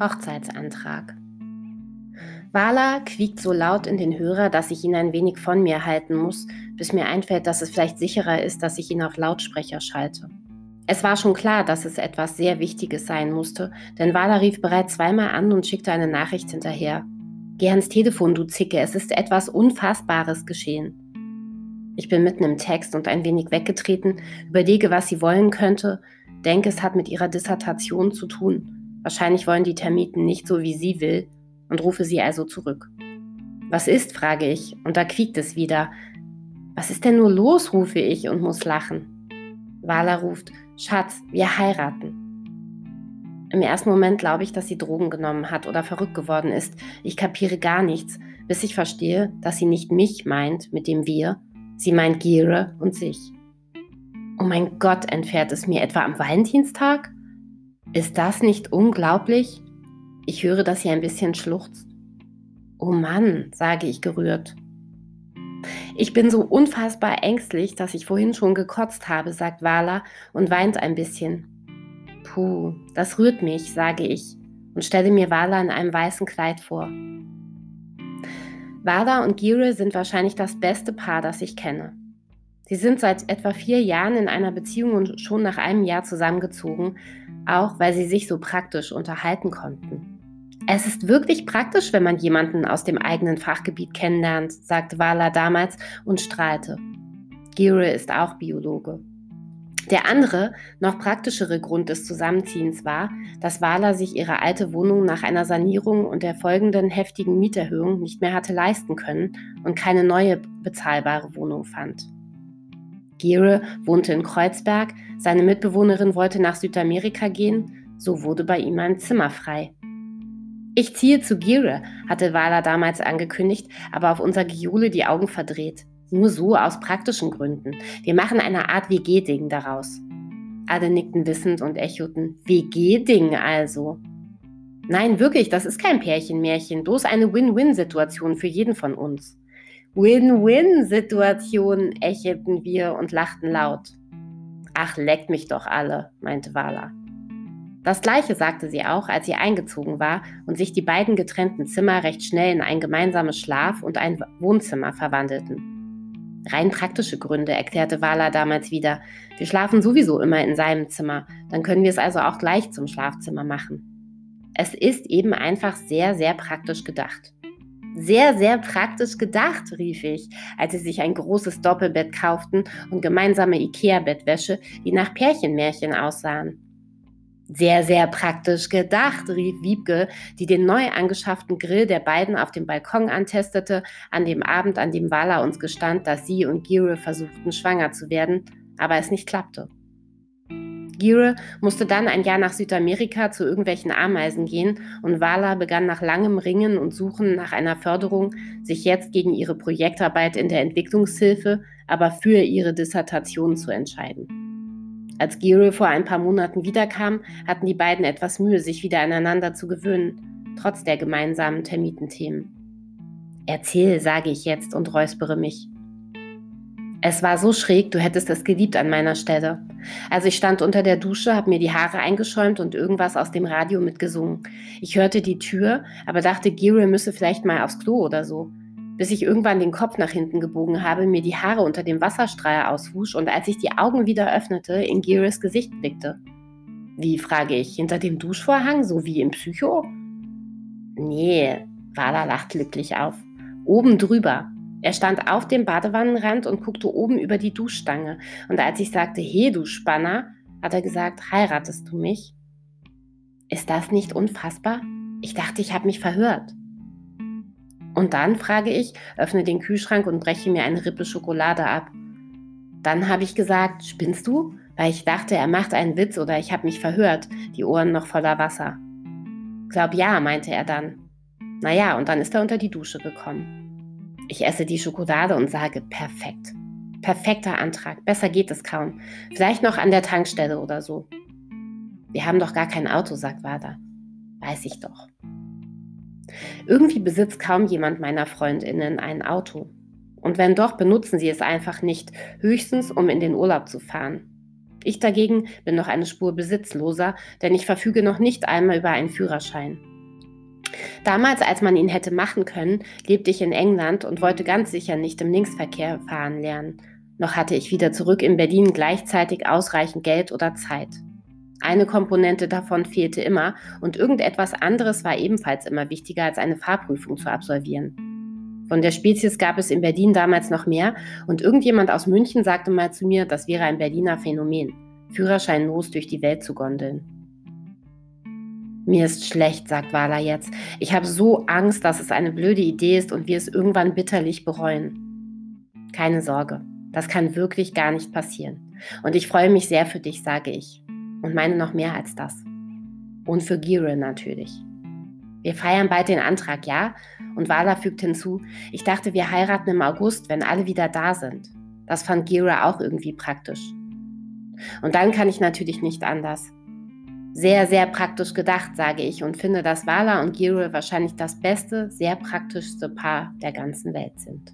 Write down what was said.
Hochzeitsantrag. Wala quiekt so laut in den Hörer, dass ich ihn ein wenig von mir halten muss, bis mir einfällt, dass es vielleicht sicherer ist, dass ich ihn auf Lautsprecher schalte. Es war schon klar, dass es etwas sehr Wichtiges sein musste, denn Wala rief bereits zweimal an und schickte eine Nachricht hinterher. Geh ans Telefon, du Zicke, es ist etwas Unfassbares geschehen. Ich bin mitten im Text und ein wenig weggetreten, überlege, was sie wollen könnte, denke, es hat mit ihrer Dissertation zu tun Wahrscheinlich wollen die Termiten nicht so, wie sie will, und rufe sie also zurück. Was ist, frage ich, und da quiekt es wieder. Was ist denn nur los, rufe ich und muss lachen. Wala ruft, Schatz, wir heiraten. Im ersten Moment glaube ich, dass sie Drogen genommen hat oder verrückt geworden ist. Ich kapiere gar nichts, bis ich verstehe, dass sie nicht mich meint mit dem Wir, sie meint Gire und sich. Oh mein Gott, entfährt es mir etwa am Valentinstag? Ist das nicht unglaublich? Ich höre, dass sie ein bisschen schluchzt. Oh Mann, sage ich gerührt. Ich bin so unfassbar ängstlich, dass ich vorhin schon gekotzt habe, sagt Wala und weint ein bisschen. Puh, das rührt mich, sage ich und stelle mir Wala in einem weißen Kleid vor. Wala und Gire sind wahrscheinlich das beste Paar, das ich kenne. Sie sind seit etwa vier Jahren in einer Beziehung und schon nach einem Jahr zusammengezogen, auch weil sie sich so praktisch unterhalten konnten. Es ist wirklich praktisch, wenn man jemanden aus dem eigenen Fachgebiet kennenlernt, sagte Wala damals und strahlte. Gire ist auch Biologe. Der andere, noch praktischere Grund des Zusammenziehens war, dass Wala sich ihre alte Wohnung nach einer Sanierung und der folgenden heftigen Mieterhöhung nicht mehr hatte leisten können und keine neue bezahlbare Wohnung fand. Gere wohnte in Kreuzberg, seine Mitbewohnerin wollte nach Südamerika gehen, so wurde bei ihm ein Zimmer frei. Ich ziehe zu Gere, hatte Wala damals angekündigt, aber auf unser Giole die Augen verdreht. Nur so aus praktischen Gründen. Wir machen eine Art WG-Ding daraus. Alle nickten wissend und echoten, WG-Ding also. Nein, wirklich, das ist kein Pärchenmärchen, bloß eine Win-Win-Situation für jeden von uns. Win-Win-Situation, ächelten wir und lachten laut. Ach, leckt mich doch alle, meinte Wala. Das gleiche sagte sie auch, als sie eingezogen war und sich die beiden getrennten Zimmer recht schnell in ein gemeinsames Schlaf- und ein Wohnzimmer verwandelten. Rein praktische Gründe, erklärte Wala damals wieder. Wir schlafen sowieso immer in seinem Zimmer, dann können wir es also auch gleich zum Schlafzimmer machen. Es ist eben einfach sehr, sehr praktisch gedacht. Sehr, sehr praktisch gedacht, rief ich, als sie sich ein großes Doppelbett kauften und gemeinsame Ikea-Bettwäsche, die nach Pärchenmärchen aussahen. Sehr, sehr praktisch gedacht, rief Wiebke, die den neu angeschafften Grill der beiden auf dem Balkon antestete, an dem Abend, an dem Wala uns gestand, dass sie und Gire versuchten, schwanger zu werden, aber es nicht klappte. Gire musste dann ein Jahr nach Südamerika zu irgendwelchen Ameisen gehen und Wala begann nach langem Ringen und Suchen nach einer Förderung, sich jetzt gegen ihre Projektarbeit in der Entwicklungshilfe, aber für ihre Dissertation zu entscheiden. Als Gire vor ein paar Monaten wiederkam, hatten die beiden etwas Mühe, sich wieder aneinander zu gewöhnen, trotz der gemeinsamen Termitenthemen. Erzähl, sage ich jetzt und räuspere mich. Es war so schräg, du hättest es geliebt an meiner Stelle. Also ich stand unter der Dusche, habe mir die Haare eingeschäumt und irgendwas aus dem Radio mitgesungen. Ich hörte die Tür, aber dachte, Gire müsse vielleicht mal aufs Klo oder so. Bis ich irgendwann den Kopf nach hinten gebogen habe, mir die Haare unter dem Wasserstrahl auswusch und als ich die Augen wieder öffnete, in Gires Gesicht blickte. Wie, frage ich, hinter dem Duschvorhang, so wie im Psycho? Nee, Wala lacht glücklich auf. Oben drüber, er stand auf dem Badewannenrand und guckte oben über die Duschstange. Und als ich sagte, he, du Spanner, hat er gesagt, heiratest du mich? Ist das nicht unfassbar? Ich dachte, ich habe mich verhört. Und dann, frage ich, öffne den Kühlschrank und breche mir eine Rippe Schokolade ab. Dann habe ich gesagt, spinnst du? Weil ich dachte, er macht einen Witz oder ich habe mich verhört, die Ohren noch voller Wasser. Glaub ja, meinte er dann. Naja, und dann ist er unter die Dusche gekommen. Ich esse die Schokolade und sage, perfekt. Perfekter Antrag. Besser geht es kaum. Vielleicht noch an der Tankstelle oder so. Wir haben doch gar kein Auto, sagt Wada. Weiß ich doch. Irgendwie besitzt kaum jemand meiner Freundinnen ein Auto. Und wenn doch, benutzen sie es einfach nicht, höchstens um in den Urlaub zu fahren. Ich dagegen bin noch eine Spur besitzloser, denn ich verfüge noch nicht einmal über einen Führerschein. Damals, als man ihn hätte machen können, lebte ich in England und wollte ganz sicher nicht im Linksverkehr fahren lernen. Noch hatte ich wieder zurück in Berlin gleichzeitig ausreichend Geld oder Zeit. Eine Komponente davon fehlte immer und irgendetwas anderes war ebenfalls immer wichtiger als eine Fahrprüfung zu absolvieren. Von der Spezies gab es in Berlin damals noch mehr und irgendjemand aus München sagte mal zu mir, das wäre ein Berliner Phänomen, führerscheinlos durch die Welt zu gondeln. Mir ist schlecht, sagt Wala jetzt. Ich habe so Angst, dass es eine blöde Idee ist und wir es irgendwann bitterlich bereuen. Keine Sorge, das kann wirklich gar nicht passieren. Und ich freue mich sehr für dich, sage ich. Und meine noch mehr als das. Und für Gira natürlich. Wir feiern bald den Antrag, ja? Und Wala fügt hinzu, ich dachte, wir heiraten im August, wenn alle wieder da sind. Das fand Gira auch irgendwie praktisch. Und dann kann ich natürlich nicht anders. Sehr, sehr praktisch gedacht, sage ich, und finde, dass Wala und Giro wahrscheinlich das beste, sehr praktischste Paar der ganzen Welt sind.